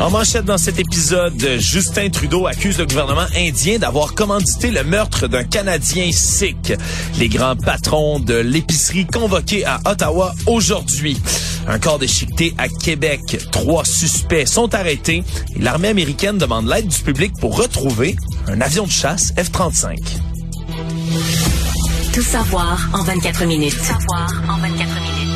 En manchette dans cet épisode, Justin Trudeau accuse le gouvernement indien d'avoir commandité le meurtre d'un Canadien sikh. Les grands patrons de l'épicerie convoqués à Ottawa aujourd'hui. Un corps déchiqueté à Québec. Trois suspects sont arrêtés et l'armée américaine demande l'aide du public pour retrouver un avion de chasse F-35. Tout savoir en 24 minutes. Tout savoir en 24 minutes.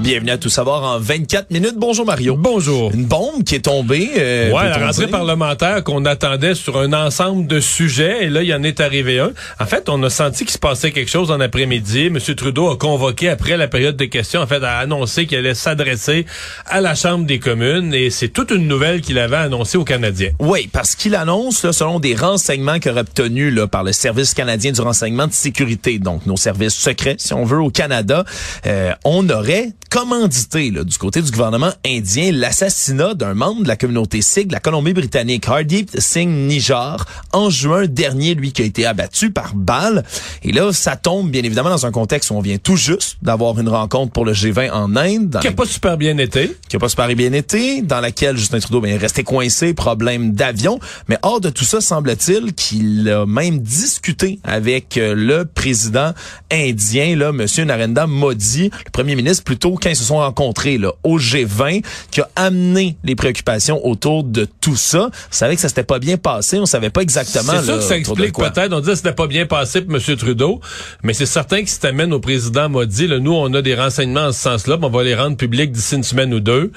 Bienvenue à Tout savoir en 24 minutes. Bonjour Mario. Bonjour. Une bombe qui est tombée. Euh, ouais, la rentrée parlementaire qu'on attendait sur un ensemble de sujets, et là, il y en est arrivé un. En fait, on a senti qu'il se passait quelque chose en après-midi. M. Trudeau a convoqué, après la période de questions, en fait, a annoncé qu'il allait s'adresser à la Chambre des communes, et c'est toute une nouvelle qu'il avait annoncée aux Canadiens. Oui, parce qu'il annonce, là, selon des renseignements qu'il aurait obtenus là, par le Service canadien du renseignement de sécurité, donc nos services secrets, si on veut, au Canada, euh, on aurait commandité là, du côté du gouvernement indien l'assassinat d'un membre de la communauté sikh de la Colombie-Britannique, Hardeep Singh Nijjar, en juin dernier, lui qui a été abattu par balle. Et là, ça tombe bien évidemment dans un contexte où on vient tout juste d'avoir une rencontre pour le G20 en Inde. dans Qui a pas super bien été. qui a pas super bien été, dans laquelle Justin Trudeau ben, est resté coincé, problème d'avion. Mais hors de tout ça, semble-t-il qu'il a même discuté avec euh, le président indien, là, Monsieur Narendra Modi, le premier ministre, plutôt quand ils se sont rencontrés là, au G20, qui a amené les préoccupations autour de tout ça. On savait que ça s'était pas bien passé, on savait pas exactement. C'est sûr que ça explique quoi. peut-être, on dit que c'était pas bien passé pour M. Trudeau, mais c'est certain que si t'amènes au président Modi, là, nous, on a des renseignements en ce sens-là, on va les rendre publics d'ici une semaine ou deux,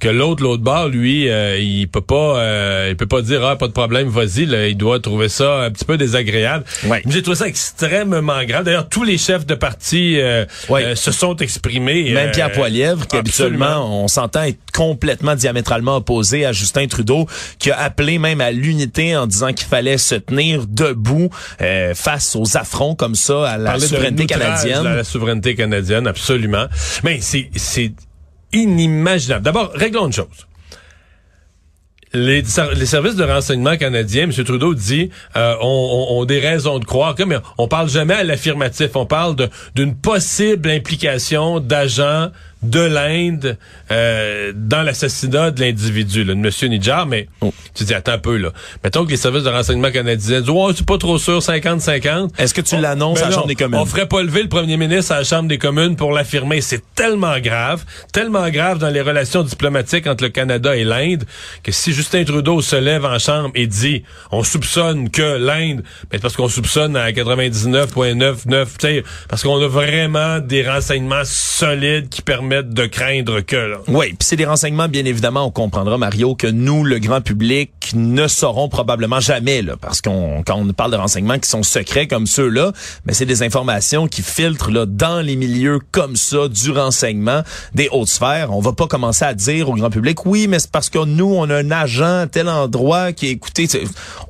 que l'autre, l'autre bord, lui, euh, il peut pas euh, il peut pas dire, ah, pas de problème, vas-y, là, il doit trouver ça un petit peu désagréable. Ouais. J'ai trouvé ça extrêmement grave. D'ailleurs, tous les chefs de parti euh, Ouais. euh, se sont exprimés. Même euh, Pierre Poilievre, qui absolument. habituellement, on s'entend, est complètement diamétralement opposé à Justin Trudeau, qui a appelé même à l'unité en disant qu'il fallait se tenir debout euh, face aux affronts comme ça à la Parler souveraineté canadienne. La souveraineté canadienne, absolument. Mais c'est c'est inimaginable. D'abord, réglons une chose. Les, ser- les services de renseignement canadiens, M. Trudeau dit, euh, ont, des raisons de croire que, mais on parle jamais à l'affirmatif. On parle d'une possible implication d'agents de l'Inde euh, dans l'assassinat de l'individu, de M. Nidjar. Mais Oh. tu dis, attends un peu, là. Mettons que les services de renseignement canadiens disent, ouais, c'est pas trop sûr, 50-50. Est-ce que tu On- l'annonces ben à la non, Chambre des communes? On ferait pas lever le premier ministre à la Chambre des communes pour l'affirmer. C'est tellement grave, tellement grave dans les relations diplomatiques entre le Canada et l'Inde, que si Justin Trudeau se lève en Chambre et dit on soupçonne que l'Inde, ben parce qu'on soupçonne à 99,99, tu sais, parce qu'on a vraiment des renseignements solides qui permettent de craindre que, là. Oui, puis c'est des renseignements, bien évidemment, on comprendra, Mario, que nous, le grand public, ne saurons probablement jamais, là, parce qu'on quand on parle de renseignements qui sont secrets comme ceux-là, mais c'est des informations qui filtrent là, dans les milieux comme ça, du renseignement, des hautes sphères. On va pas commencer à dire au grand public, oui, mais c'est parce que nous, on a un agent à tel endroit qui est écouté.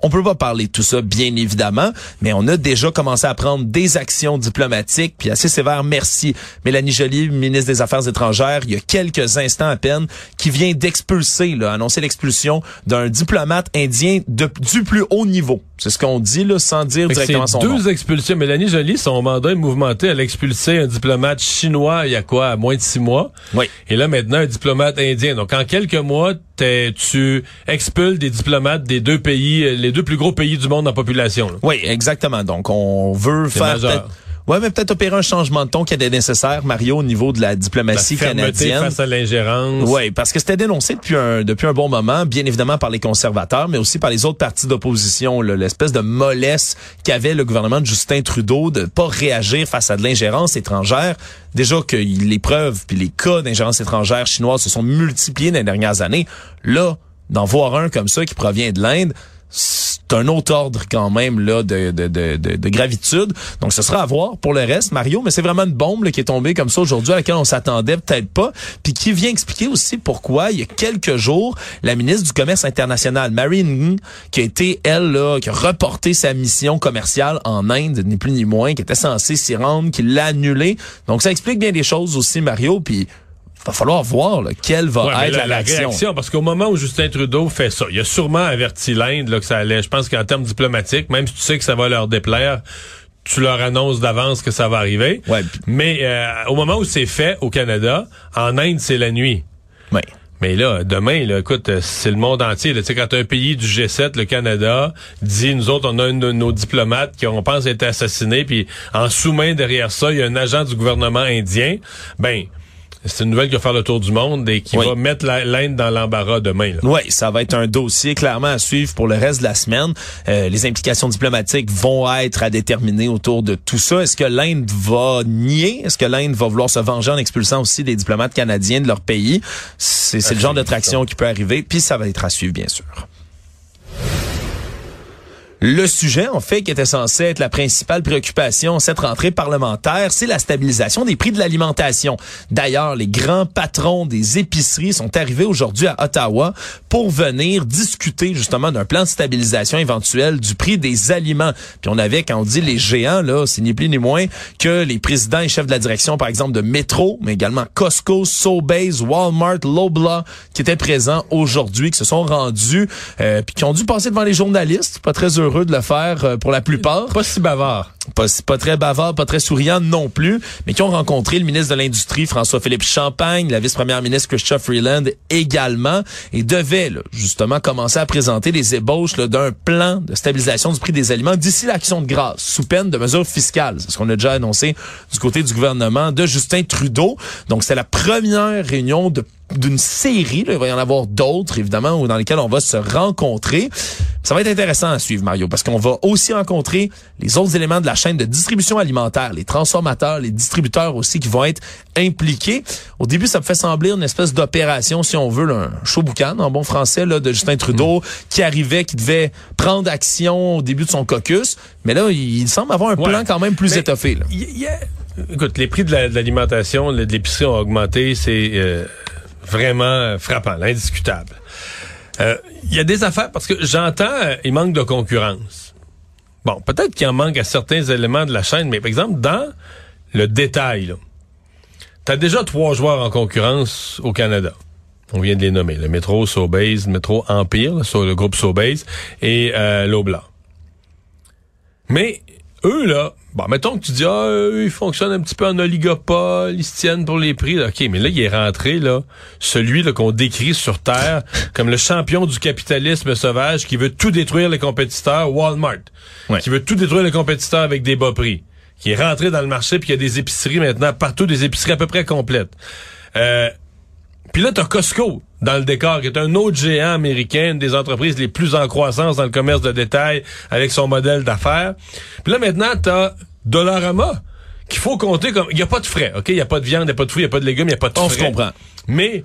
On peut pas parler de tout ça, bien évidemment, mais on a déjà commencé à prendre des actions diplomatiques, puis assez sévères. Merci, Mélanie Joly, ministre des Affaires étrangères, il y a quelques instants à peine, qui vient d'expulser, annoncer l'expulsion d'un diplomate indien de, du plus haut niveau. C'est ce qu'on dit, là, sans dire Fait directement son deux nom. expulsions. Mélanie Joly, son mandat est mouvementé. Elle a expulsé un diplomate chinois il y a quoi, à moins de six mois. Oui. Et là, maintenant, un diplomate indien. Donc, en quelques mois, tu expulses des diplomates des deux pays, euh, les deux plus gros pays du monde en population. là. Oui, exactement. Donc, on veut faire majeur. Ouais, mais peut-être opérer un changement de ton qui était nécessaire, Mario, au niveau de la diplomatie canadienne. face à l'ingérence. Oui, parce que c'était dénoncé depuis un depuis un bon moment, bien évidemment par les conservateurs, mais aussi par les autres partis d'opposition, l'espèce de mollesse qu'avait le gouvernement de Justin Trudeau de pas réagir face à de l'ingérence étrangère. Déjà que les preuves puis les cas d'ingérence étrangère chinoise se sont multipliés dans les dernières années. Là, d'en voir un comme ça qui provient de l'Inde, c'est un autre ordre quand même là de, de, de, de, gravitude. Donc ce sera à voir pour le reste, Mario, mais c'est vraiment une bombe qui est tombée comme ça aujourd'hui à laquelle on s'attendait peut-être pas, puis qui vient expliquer aussi pourquoi il y a quelques jours, la ministre du Commerce international, Marine qui a été, elle, là, qui a reporté sa mission commerciale en Inde, ni plus ni moins, qui était censée s'y rendre, qui l'a annulée. Donc ça explique bien des choses aussi, Mario, puis va falloir voir quelle va être la, réaction. Parce qu'au moment où Justin Trudeau fait ça, il a sûrement averti l'Inde que ça allait. Je pense qu'en termes diplomatiques, même si tu sais que ça va leur déplaire, tu leur annonces d'avance que ça va arriver. Ouais. Mais euh, au moment où c'est fait au Canada, en Inde, c'est la nuit. Ouais. Mais là, demain, là, écoute, c'est le monde entier. Tu sais, quand un pays du G7, le Canada, dit, nous autres, on a un de nos diplomates qui, on pense, a été assassiné, puis en sous-main derrière ça, il y a un agent du gouvernement indien, ben, c'est une nouvelle qui va faire le tour du monde et qui va mettre l'Inde dans l'embarras demain. Oui, ça va être un dossier clairement à suivre pour le reste de la semaine. Euh, les implications diplomatiques vont être à déterminer autour de tout ça. Est-ce que l'Inde va nier? Est-ce que l'Inde va vouloir se venger en expulsant aussi des diplomates canadiens de leur pays? C'est le genre de traction qui peut arriver. Puis ça va être à suivre, bien sûr. Le sujet, en fait, qui était censé être la principale préoccupation cette rentrée parlementaire, c'est la stabilisation des prix de l'alimentation. D'ailleurs, les grands patrons des épiceries sont arrivés aujourd'hui à Ottawa pour venir discuter justement d'un plan de stabilisation éventuel du prix des aliments. Puis on avait, quand on dit les géants, là, c'est ni plus ni moins que les présidents et chefs de la direction, par exemple, de Metro, mais également Costco, Sobeys, Walmart, Loblaw, qui étaient présents aujourd'hui, qui se sont rendus, euh, puis qui ont dû passer devant les journalistes, pas très heureux heureux de le faire euh, pour la plupart. Pas si bavard. Pas, pas très bavard, pas très souriant non plus, mais qui ont rencontré le ministre de l'Industrie, François-Philippe Champagne, la vice-première ministre Christophe Freeland également, et devaient justement commencer à présenter les ébauches d'un plan de stabilisation du prix des aliments d'ici l'action de grâce, sous peine de mesures fiscales. C'est ce qu'on a déjà annoncé du côté du gouvernement de Justin Trudeau. Donc, c'est la première réunion de d'une série. Là. Il va y en avoir d'autres, évidemment, dans lesquelles on va se rencontrer. Ça va être intéressant à suivre, Mario, parce qu'on va aussi rencontrer les autres éléments de la chaîne de distribution alimentaire, les transformateurs, les distributeurs aussi qui vont être impliqués. Au début, ça me fait sembler une espèce d'opération, si on veut, un show boucan en bon français, là, de Justin Trudeau, mm. qui arrivait, qui devait prendre action au début de son caucus. Mais là, il, semble avoir un plan quand même plus étoffé. Là. Écoute, les prix de l'alimentation, de l'épicerie ont augmenté, c'est... Euh, vraiment frappant, indiscutable. Il euh, y a des affaires, parce que j'entends, euh, il manque de concurrence. Bon, peut-être qu'il en manque à certains éléments de la chaîne, mais par exemple, dans le détail, tu as déjà trois joueurs en concurrence au Canada. On vient de les nommer. Le métro Sobeys, le métro Empire, sur le groupe Sobeys, et euh. Mais eux, là, bon, mettons que tu dis, ah, ils fonctionnent un petit peu en oligopole, ils se tiennent pour les prix. OK, mais là, il est rentré, là, celui là, qu'on décrit sur Terre comme le champion du capitalisme sauvage qui veut tout détruire les compétiteurs, Walmart. Qui veut tout détruire les compétiteurs avec des bas prix. Qui est rentré dans le marché, puis il y a des épiceries maintenant, partout, des épiceries à peu près complètes. Euh, puis là, t'as Costco dans le décor, qui est un autre géant américain, une des entreprises les plus en croissance dans le commerce de détail avec son modèle d'affaires. Puis là, maintenant, t'as Dollarama, qu'il faut compter comme... Il n'y a pas de frais, OK? Il n'y a pas de viande, il n'y a pas de fruits, il n'y a pas de légumes, il n'y a pas de frais. On se comprend. Mais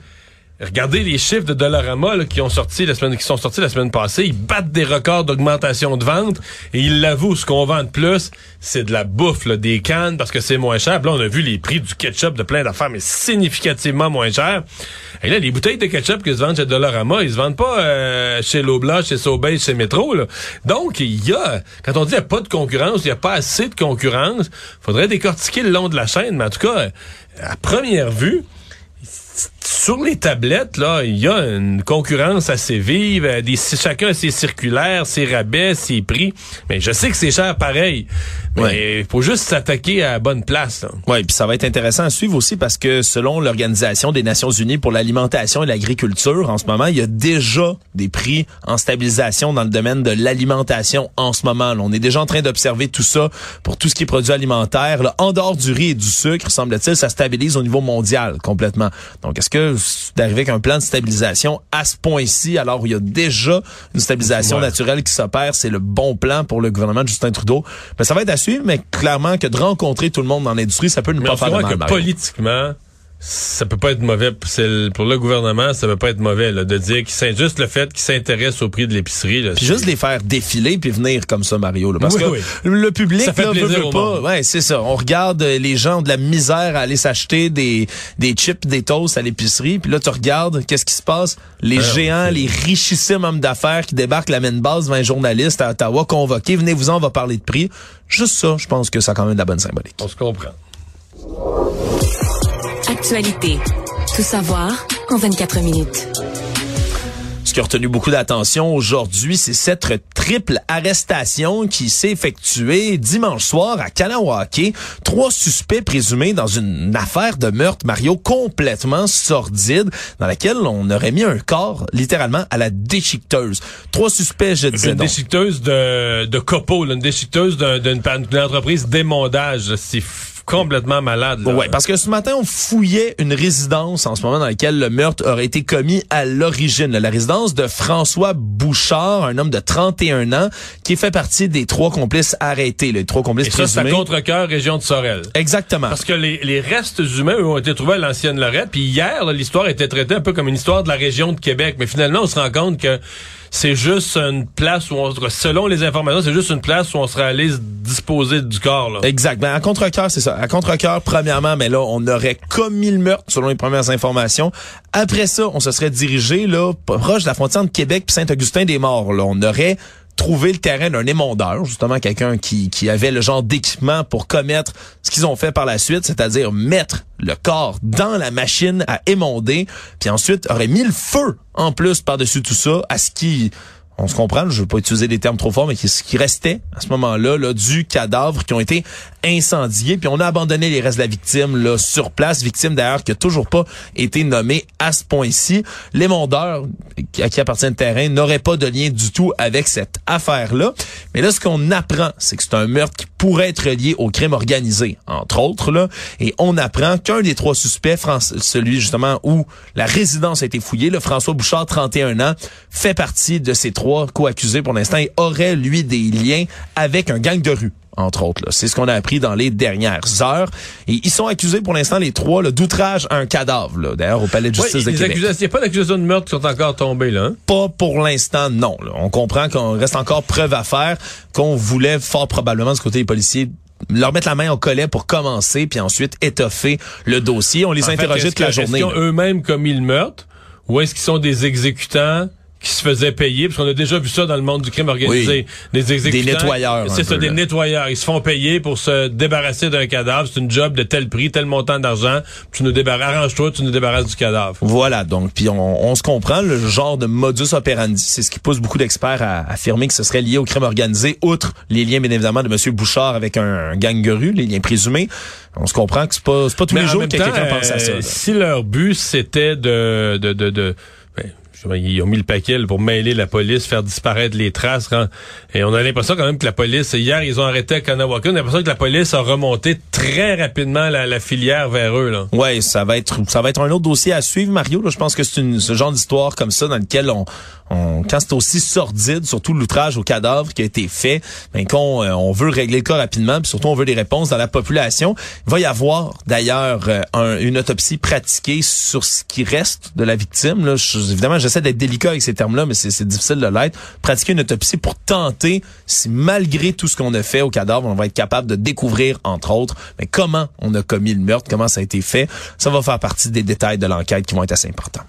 Regardez les chiffres de Dollarama là, qui ont sorti la semaine, qui sont sortis la semaine passée. Ils battent des records d'augmentation de vente et ils l'avouent. Ce qu'on vend de plus, c'est de la bouffe, là, des cannes parce que c'est moins cher. là, on a vu les prix du ketchup de plein d'affaires, mais significativement moins cher. Et là, les bouteilles de ketchup qui se vendent chez Dollarama, ils se vendent pas euh, chez Loblaw, chez Sobeys, chez Metro. Là. Donc, il y a, quand on dit qu'il n'y a pas de concurrence, il n'y a pas assez de concurrence, faudrait décortiquer le long de la chaîne. Mais en tout cas, à première vue, sur les tablettes, là, il y a une concurrence assez vive. Euh, chacun a ses circulaires, ses rabais, ses prix. Mais je sais que c'est cher pareil. Mais il faut juste s'attaquer à la bonne place. Oui, puis ça va être intéressant à suivre aussi parce que selon l'Organisation des Nations Unies pour l'alimentation et l'agriculture, en ce moment, il y a déjà des prix en stabilisation dans le domaine de l'alimentation en ce moment. on est déjà en train d'observer tout ça pour tout ce qui est produit alimentaire. Là, en dehors du riz et du sucre, semble-t-il, ça stabilise au niveau mondial complètement. Donc, est-ce que d'arriver avec un plan de stabilisation à ce point-ci, alors où il y a déjà une stabilisation naturelle qui s'opère, c'est le bon plan pour le gouvernement de Justin Trudeau. Mais ça va être à suivre, mais clairement que de rencontrer tout le monde dans l'industrie, ça peut ne pas faire de mal. politiquement, ça peut pas être mauvais pour le gouvernement, ça peut pas être mauvais là, de dire qu'il s'in- juste le fait qu'ils s'intéressent au prix de l'épicerie. Puis juste les faire défiler puis venir comme ça, Mario. là. parce Oui, que oui. le public Ça fait là, veut, pas. Ouais, c'est ça. On regarde euh, les gens ont de la misère à aller s'acheter des des chips, des toasts à l'épicerie. Puis là, tu regardes qu'est-ce qui se passe. Les Alors, géants, les richissimes hommes d'affaires qui débarquent la main base devant un journaliste à Ottawa convoqués. Venez-vous-en, on va parler de prix. Juste ça, je pense que ça a quand même de la bonne symbolique. on se comprend. Actualité. Tout savoir en 24 minutes. Ce qui a retenu beaucoup d'attention aujourd'hui, c'est cette triple arrestation qui s'est effectuée dimanche soir à Kanawake. Trois suspects présumés dans une affaire de meurtre, Mario, complètement sordide, dans laquelle on aurait mis un corps littéralement à la déchiqueteuse. Trois suspects, je disais Une donc. déchiqueteuse de, de copeaux, là, une déchiqueteuse d'un- d'une d'une entreprise d'émondage. C'est complètement malade. là. Ouais, parce que ce matin, on fouillait une résidence en ce moment dans laquelle le meurtre aurait été commis à l'origine. La résidence de François Bouchard, un homme de 31 ans, qui fait partie des trois complices arrêtés, les trois complices Et ça, c'est présumés. contre-cœur, région de Sorel. Exactement. Parce que les, les restes humains, eux, ont été trouvés à l'ancienne Lorette. Puis hier, l'histoire était traitée un peu comme une histoire de la région de Québec. Mais finalement, on se rend compte que c'est juste une place où on, selon les informations, c'est juste une place où on serait allé se disposer du corps. Là. Exact. Ben, à contre-cœur, c'est ça. À contre-cœur, premièrement, mais là, on aurait commis le meurtre, selon les premières informations. Après ça, on se serait dirigé, là, proche de la frontière de Québec puis Saint-Augustin-des-Morts, là. On aurait trouvé le terrain d'un émondeur, justement quelqu'un qui, qui avait le genre d'équipement pour commettre ce qu'ils ont fait par la suite, c'est-à-dire mettre le corps dans la machine à émonder, puis ensuite aurait mis le feu en plus par-dessus tout ça à ce qui on se comprend, je veux pas utiliser des termes trop forts, mais ce qui restait à ce moment-là là, du cadavre qui ont été incendiés, puis on a abandonné les restes de la victime là sur place, victime d'ailleurs qui a toujours pas été nommée à ce point-ci. L'émondeur qui- à qui appartient le terrain n'aurait pas de lien du tout avec cette affaire-là. Mais là, ce qu'on apprend, c'est que c'est un meurtre qui pourrait être lié au crime organisé, entre autres, là. Et on apprend qu'un des trois suspects, celui justement où la résidence a été fouillée, le François Bouchard, 31 ans, fait partie de ces trois co-accusés pour l'instant et aurait, lui, des liens avec un gang de rue entre autres. C'est ce qu'on a appris dans les dernières heures. Et ils sont accusés pour l'instant, les trois, d'outrage à un cadavre, d'ailleurs, au Palais de Ouais, justice de les Québec. accusations- Il n'y a pas d'accusations de meurtre qui sont encore tombées, là. hein? Pas pour l'instant, non. là. On comprend qu'on reste encore preuve à faire, qu'on voulait fort probablement du côté des policiers leur mettre la main au collet pour commencer, puis ensuite étoffer le dossier. On les a interrogés est-ce toute la journée. Est-ce qu'ils là. ont eux-mêmes commis le meurtre ou est-ce qu'ils sont des exécutants qui se faisaient payer? Parce qu'on a déjà vu ça dans le monde du crime organisé. Des exécutants. Des nettoyeurs, C'est ça, peu, des là. nettoyeurs. Ils se font payer pour se débarrasser d'un cadavre. C'est une job de tel prix, tel montant d'argent. Tu nous débarrasses, arrange-toi, tu nous débarrasses du cadavre. Voilà, donc, puis on, on se comprend, le genre de modus operandi, c'est ce qui pousse beaucoup d'experts à affirmer que ce serait lié au crime organisé, outre les liens, bien évidemment, de M. Bouchard avec un, un gang de rue, les liens présumés. On se comprend que c'est pas, c'est pas tous Mais les jours que quelqu'un pense à ça. euh, là. Si leur but c'était de, de, de, de ils ont mis le paquet pour mêler la police, faire disparaître les traces. Et on a l'impression quand même que la police, hier, ils ont arrêté à Kanawaka, on a l'impression que la police a remonté très rapidement la, filière vers eux. Là. Ouais, ça va être ça va être un autre dossier à suivre, Mario. Là, je pense que c'est ce genre d'histoire comme ça dans lequel on, on quand c'est aussi sordide, surtout l'outrage au cadavre qui a été fait, ben qu'on euh, on veut régler le cas rapidement, puis surtout on veut des réponses dans la population. Il va y avoir d'ailleurs euh, un- une autopsie pratiquée sur ce qui reste de la victime. Là, j'essaie d'être délicat avec ces termes-là, mais c'est difficile de l'être. Pratiquer une autopsie pour tenter si malgré tout ce qu'on a fait au cadavre, on va être capable de découvrir entre autres, mais comment on a commis le meurtre, comment ça a été fait. Ça va faire partie des détails de l'enquête qui vont être assez importants.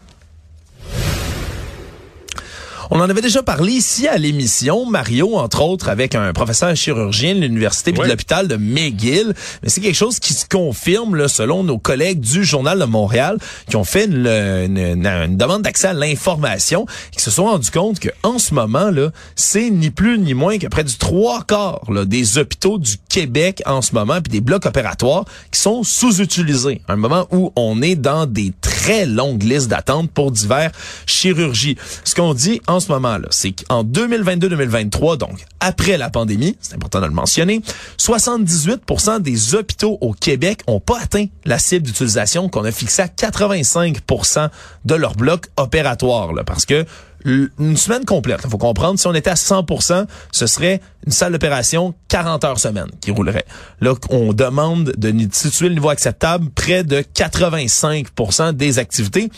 On en avait déjà parlé ici à l'émission, Mario, entre autres, avec un professeur chirurgien de l'université Ouais. de l'hôpital de McGill. Mais c'est quelque chose qui se confirme, là, selon nos collègues du Journal de Montréal, qui ont fait une, une- une- une demande d'accès à l'information et qui se sont rendus compte que en ce moment, là, c'est ni plus ni moins que près du trois quarts là, des hôpitaux du Québec en ce moment, puis des blocs opératoires qui sont sous-utilisés. Un moment où on est dans des très longues listes d'attente pour divers chirurgies. Ce qu'on dit en ce moment là, c'est qu'en 2022-2023, donc après la pandémie, c'est important de le mentionner, 78% des hôpitaux au Québec ont pas atteint la cible d'utilisation qu'on a fixée à 85% de leur bloc opératoire là, parce que une semaine complète. Il faut comprendre, si on était à 100% ce serait une salle d'opération 40 heures semaine qui roulerait. Là, on demande de situer le niveau acceptable près de 85% des activités.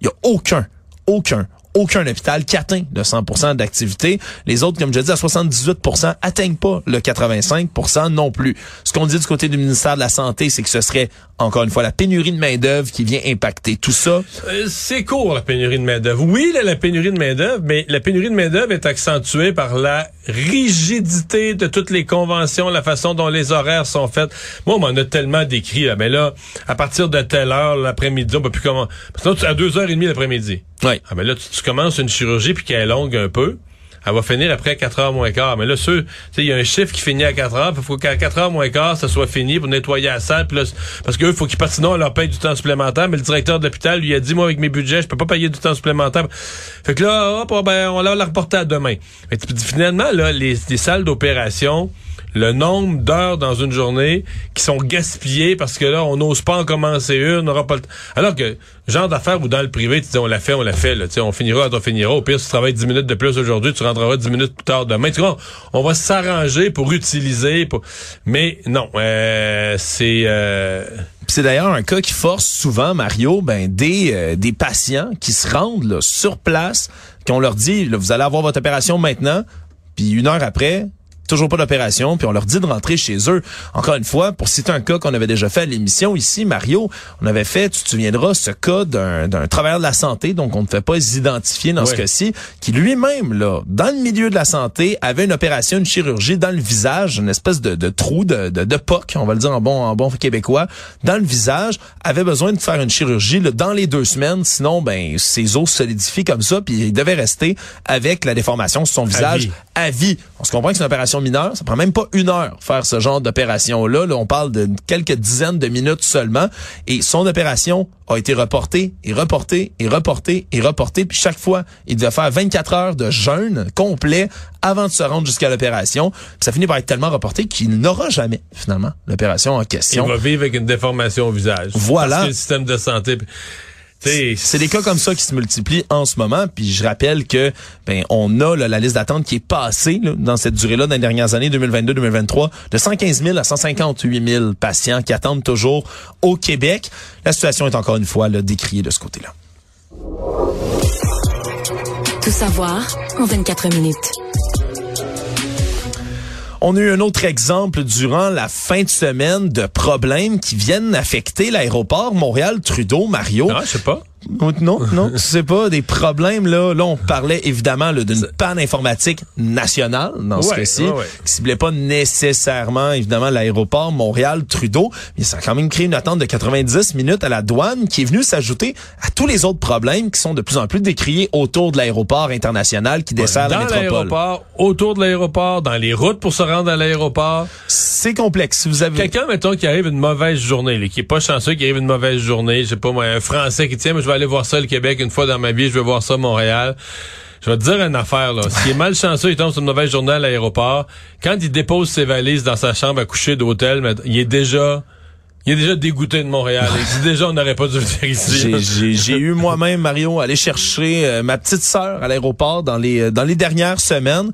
Il y a aucun, aucun, aucun hôpital qui atteint le 100 d'activité. Les autres, comme je dis, à 78% atteignent pas le 85% non plus. Ce qu'on dit du côté du ministère de la Santé, c'est que ce serait, encore une fois, la pénurie de main-d'œuvre qui vient impacter tout ça. Euh, c'est court, la pénurie de main-d'œuvre. Oui, la pénurie de main-d'œuvre, mais la pénurie de main-d'œuvre est accentuée par la rigidité de toutes les conventions, la façon dont les horaires sont faits. Moi, on m'en a tellement décrit, là, mais là, à partir de telle heure, l'après-midi, on peut plus comment. Que à deux heures et demie l'après-midi. Oui. Ah, mais là, tu, commences une chirurgie puis qu'elle est longue un peu. Elle va finir après 4 heures moins quart. Mais là, ceux, tu sais, il y a un chiffre qui finit à 4 heures. Il faut qu'à 4 heures moins quart, ça soit fini pour nettoyer la salle. Puis là, parce qu'eux, il faut qu'ils partent, sinon, on leur paye du temps supplémentaire. Mais le directeur de l'hôpital lui a dit, moi, avec mes budgets, je peux pas payer du temps supplémentaire. Fait que là, hop, ben, on la reporter à demain. Mais finalement, là, les salles d'opération, le nombre d'heures dans une journée qui sont gaspillées parce que là, on n'ose pas en commencer une, on n'aura pas le Alors que, genre d'affaires ou dans le privé, tu dis, on l'a fait, on l'a fait, là, on finira on finira. Au pire, si tu travailles 10 minutes de plus aujourd'hui, tu rentreras 10 minutes plus tard demain. Tu vois, on va s'arranger pour utiliser, pour... mais non, euh, c'est... Euh... C'est d'ailleurs un cas qui force souvent, Mario, ben des, euh, des patients qui se rendent sur place, qu'on leur dit, vous allez avoir votre opération maintenant, puis une heure après, toujours pas d'opération, puis on leur dit de rentrer chez eux. Encore une fois, pour citer un cas qu'on avait déjà fait à l'émission ici, Mario, on avait fait, tu te souviendras, ce cas d'un travailleur de la santé, donc on ne fait pas identifier dans ce cas-ci, qui lui-même, là, dans le milieu de la santé, avait une opération, une chirurgie dans le visage, une espèce de, de trou, de, de, de POC, on va le dire en bon, en bon québécois, dans le visage, avait besoin de faire une chirurgie là, dans les deux semaines, sinon, ben, ses os solidifient comme ça, puis il devait rester avec la déformation sur son visage à vie. On se comprend que c'est une opération mineure. Ça prend même pas une heure faire ce genre d'opération-là. Là, on parle de quelques dizaines de minutes seulement. Et son opération a été reportée et reportée et reportée et reportée. Puis chaque fois, il devait faire 24 heures de jeûne complet avant de se rendre jusqu'à l'opération. Ça finit par être tellement reporté qu'il n'aura jamais, finalement, l'opération en question. Il va vivre avec une déformation au visage. Voilà. Parce que le système de santé... C'est des cas comme ça qui se multiplient en ce moment. Puis je rappelle que ben on a la liste d'attente qui est passée dans cette durée-là dans les dernières années 2022-2023 de 115 000 à 158 000 patients qui attendent toujours au Québec. La situation est encore une fois là, décriée de ce côté-là. Tout savoir en 24 minutes. On a eu un autre exemple durant la fin de semaine de problèmes qui viennent affecter l'aéroport Montréal-Trudeau, Mario. Ah, je sais pas. Non, non, c'est pas des problèmes là. Là, on parlait évidemment d'une panne informatique nationale dans ce cas-ci, qui ciblait pas nécessairement évidemment l'aéroport Montréal-Trudeau, mais ça a quand même créé une attente de 90 minutes à la douane qui est venue s'ajouter à tous les autres problèmes qui sont de plus en plus décriés autour de l'aéroport international qui dessert la métropole. Dans l'aéroport, autour de l'aéroport, dans les routes pour se rendre à l'aéroport. C'est complexe. Si vous avez quelqu'un mettons qui arrive une mauvaise journée, là, qui est pas chanceux, qui arrive une mauvaise journée, je sais pas moi, un Français qui tient, mais je vais aller voir ça le Québec une fois dans ma vie, je vais voir ça Montréal. Je vais te dire une affaire, là. S'il est mal chanceux, il tombe sur une mauvaise journée à l'aéroport. Quand il dépose ses valises dans sa chambre à coucher d'hôtel, il est déjà... Il est déjà dégoûté de Montréal. Il dit déjà, on n'aurait pas dû venir ici. J'ai eu moi-même, Mario, aller chercher euh, ma petite sœur à l'aéroport dans les, euh, dans les dernières semaines.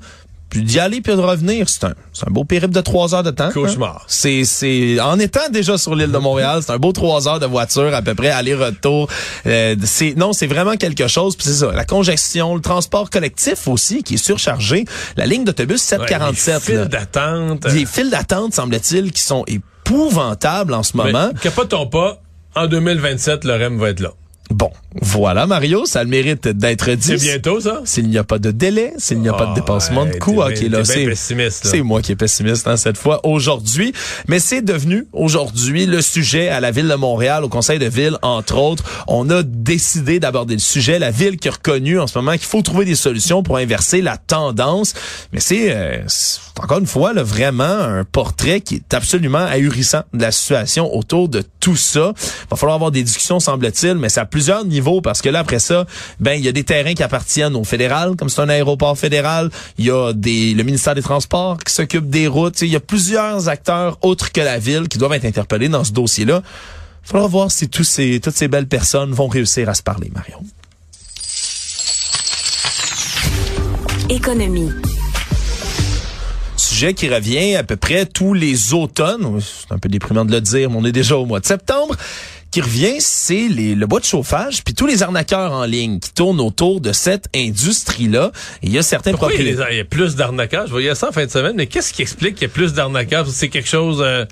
Puis d'y aller puis de revenir, c'est un, c'est un beau périple de trois heures de temps. Hein. Cauchemar. C'est, c'est, en étant déjà sur l'île de Montréal, c'est un beau trois heures de voiture à peu près, aller-retour. Euh, c'est, non, c'est vraiment quelque chose. Puis c'est ça, la congestion, le transport collectif aussi qui est surchargé. La ligne d'autobus 747. Ouais, les files d'attente. Les files d'attente, semble-t-il, qui sont épouvantables en ce moment. Mais, capotons pas, en 2027, le REM va être là. Bon, voilà Mario, ça a le mérite d'être dit. C'est bientôt ça? S'il n'y a pas de délai, s'il n'y a pas de ah, dépassement de coût, ok là c'est c'est moi qui est pessimiste hein, cette fois aujourd'hui, mais c'est devenu aujourd'hui le sujet à la ville de Montréal, au conseil de ville entre autres. On a décidé d'aborder le sujet, la ville qui a reconnu en ce moment qu'il faut trouver des solutions pour inverser la tendance, mais c'est euh, encore une fois là, vraiment un portrait qui est absolument ahurissant de la situation autour de tout ça. Il va falloir avoir des discussions semble-t-il, mais ça plusieurs niveaux parce que là après ça, ben il y a des terrains qui appartiennent au fédéral, comme c'est un aéroport fédéral. Il y a des le ministère des Transports qui s'occupe des routes. Il y a plusieurs acteurs autres que la ville qui doivent être interpellés dans ce dossier-là. Il faudra voir si tous ces, toutes ces belles personnes vont réussir à se parler, Marion. Économie. Sujet qui revient à peu près tous les automnes. C'est un peu déprimant de le dire, mais on est déjà au mois de septembre qui revient, c'est le bois de chauffage, puis tous les arnaqueurs en ligne qui tournent autour de cette industrie-là. Il y a certains Pourquoi il y, a, il y a plus d'arnaqueurs? Je voyais ça en fin de semaine, mais qu'est-ce qui explique qu'il y a plus d'arnaqueurs? C'est quelque chose... Euh,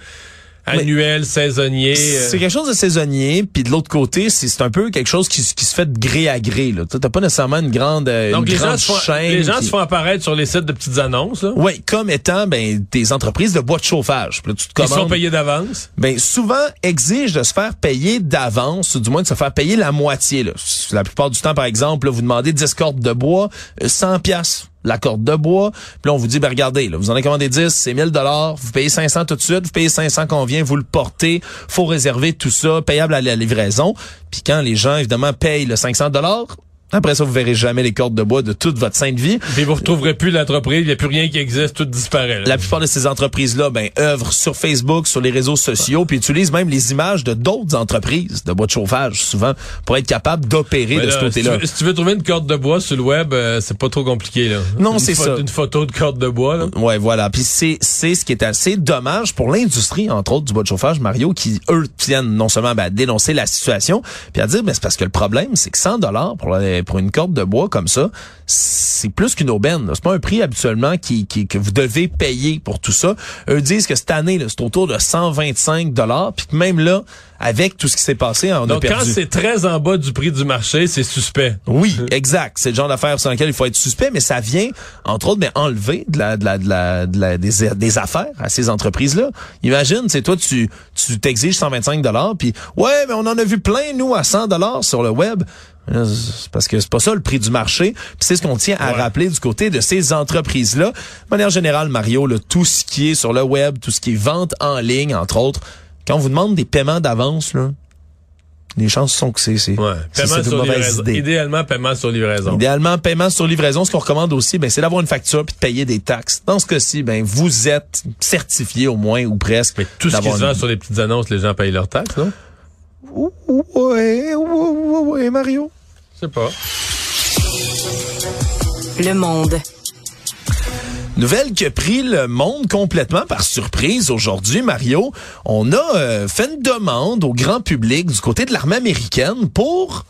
annuel, saisonnier. Euh. C'est quelque chose de saisonnier, puis de l'autre côté, c'est un peu quelque chose qui, qui, se fait de gré à gré. Tu n'as pas nécessairement une grande, euh, Donc une les, grande gens chaîne les gens se font apparaître sur les sites de petites annonces. Oui, comme étant ben, des entreprises de bois de chauffage. Puis là, tu te Ils sont payés d'avance? Ben souvent exigent de se faire payer d'avance, ou du moins de se faire payer la moitié. Là. La plupart du temps, par exemple, là, vous demandez 10 cordes de bois, 100 euh, pièces la corde de bois. Puis là, on vous dit, ben regardez, là, vous en avez commandé 10, c'est 1000 dollars, vous payez 500 tout de suite, vous payez 500 qu'on vient, vous le portez, faut réserver tout ça, payable à la livraison. Puis quand les gens, évidemment, payent le 500 dollars, après ça, vous verrez jamais les cordes de bois de toute votre sainte vie. Puis vous retrouverez plus l'entreprise, il n'y a plus rien qui existe, tout disparaît. La plupart de ces entreprises-là, ben, œuvrent sur Facebook, sur les réseaux sociaux, puis utilisent même les images de d'autres entreprises de bois de chauffage, souvent, pour être capable d'opérer de ce côté-là. Si, tu veux trouver une corde de bois sur le web, euh, c'est pas trop compliqué, là. Non, c'est ça. Une photo de corde de bois, là. Ouais, voilà. Puis c'est, c'est ce qui est assez dommage pour l'industrie, entre autres, du bois de chauffage, Mario, qui, eux, tiennent non seulement ben, à dénoncer la situation, puis à dire, ben, c'est parce que le problème, c'est que 100 dollars pour, pour une corde de bois, comme ça, c'est plus qu'une aubaine. C'est pas un prix habituellement qui, que vous devez payer pour tout ça. Eux disent que cette année, c'est autour de 125 dollars, puis même là, avec tout ce qui s'est passé, on Donc a perdu. quand c'est très en bas du prix du marché, c'est suspect. Oui, exact. C'est le genre d'affaire sur lequel il faut être suspect, mais ça vient, entre autres, mais enlever de la, de la, de la, de la des, des, affaires à ces entreprises-là. Imagine, c'est toi, tu tu t'exiges 125 dollars, puis ouais, mais on en a vu plein nous à 100 dollars sur le web. Parce que c'est pas ça le prix du marché. Puis c'est ce qu'on tient à rappeler du côté de ces entreprises-là. De manière générale, Mario, là, tout ce qui est sur le web, tout ce qui est vente en ligne, entre autres, quand on vous demande des paiements d'avance, là, les chances sont que c'est c'est ouais. paiement sur livraison. Idée. Idéalement paiement sur livraison. Idéalement paiement sur livraison. Ce qu'on recommande aussi, ben c'est d'avoir une facture puis de payer des taxes. Dans ce cas-ci, ben vous êtes certifié au moins ou presque. Mais tout ce qui se vend sur les petites annonces, les gens payent leurs taxes, non? Ouais, ouais, ouais, Mario. Je sais pas. Le monde. Nouvelle qui a pris le monde complètement par surprise aujourd'hui, Mario. On a euh, fait une demande au grand public du côté de l'armée américaine pour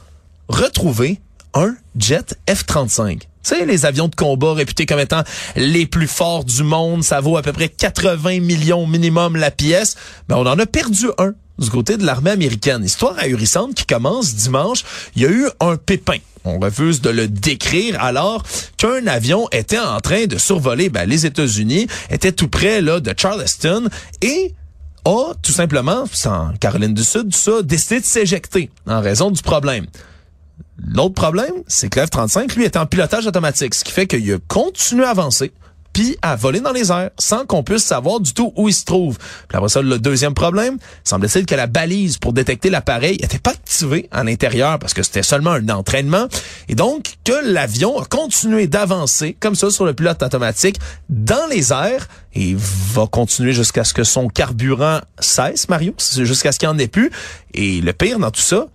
retrouver un jet F-35. Tu sais, les avions de combat réputés comme étant les plus forts du monde, ça vaut à peu près 80 millions minimum la pièce. Ben, on en a perdu un du côté de l'armée américaine. Histoire ahurissante qui commence dimanche. Il y a eu un pépin. On refuse de le décrire alors qu'un avion était en train de survoler ben, les États-Unis, était tout près là de Charleston et a tout simplement, en Caroline du Sud, ça, décidé de s'éjecter en raison du problème. L'autre problème, c'est que l'F-35, lui, est en pilotage automatique, ce qui fait qu'il a continué à avancer puis à voler dans les airs sans qu'on puisse savoir du tout où il se trouve. Puis après ça, le deuxième problème, semble-t-il que la balise pour détecter l'appareil n'était pas activée à l'intérieur parce que c'était seulement un entraînement et donc que l'avion a continué d'avancer comme ça sur le pilote automatique dans les airs et va continuer jusqu'à ce que son carburant cesse, Mario, jusqu'à ce qu'il en ait plus. Et le pire dans tout ça,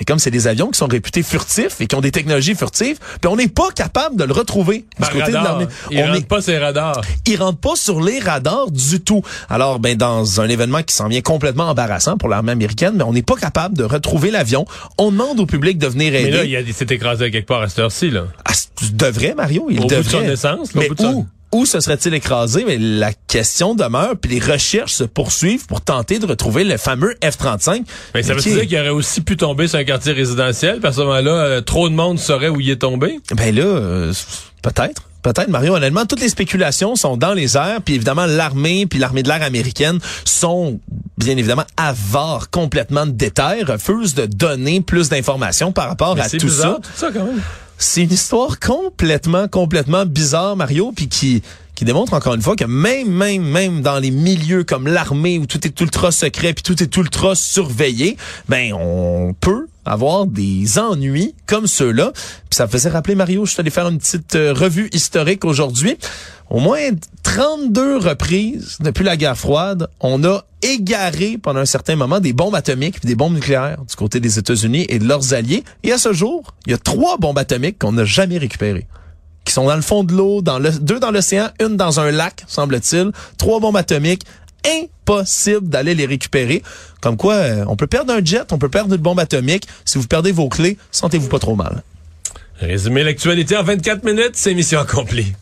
mais comme c'est des avions qui sont réputés furtifs et qui ont des technologies furtives, puis on n'est pas capable de le retrouver du côté de l'armée. Il rentre pas sur les radars. Il rentre pas sur les radars du tout. Alors, ben dans un événement qui s'en vient complètement embarrassant pour l'armée américaine, mais on n'est pas capable de retrouver l'avion. On demande au public de venir aider. Mais là, il s'est écrasé quelque part à cette heure-ci, là. Ah, devrait, Mario. Il au devrait. Bout de son essence, mais au bout de où? Où se serait-il écrasé? Mais la question demeure, puis les recherches se poursuivent pour tenter de retrouver le fameux F-35. Mais ça veut dire qu'il aurait aussi pu tomber sur un quartier résidentiel, parce que ce moment-là, euh, trop de monde saurait où il est tombé? Ben là, euh, peut-être. Peut-être, Mario, honnêtement, toutes les spéculations sont dans les airs, puis évidemment, l'armée puis l'armée de l'air américaine sont bien évidemment avares complètement de détails, refusent de donner plus d'informations par rapport Mais à tout bizarre, ça. tout ça quand même. C'est une histoire complètement, complètement bizarre, Mario, puis qui qui démontre encore une fois que même, même, même dans les milieux comme l'armée où tout est ultra secret puis tout est ultra surveillé, ben on peut avoir des ennuis comme ceux-là. Puis ça me faisait rappeler, Mario, je suis allé faire une petite euh, revue historique aujourd'hui. Au moins 32 reprises depuis la guerre froide, on a égaré pendant un certain moment des bombes atomiques et des bombes nucléaires du côté des États-Unis et de leurs alliés. Et à ce jour, il y a trois bombes atomiques qu'on n'a jamais récupérées qui sont dans le fond de l'eau, dans le, deux dans l'océan, une dans un lac, semble-t-il, trois bombes atomiques, impossible d'aller les récupérer. Comme quoi, euh, on peut perdre un jet, on peut perdre une bombe atomique. Si vous perdez vos clés, sentez-vous pas trop mal. Résumer l'actualité en 24 minutes, c'est mission accomplie.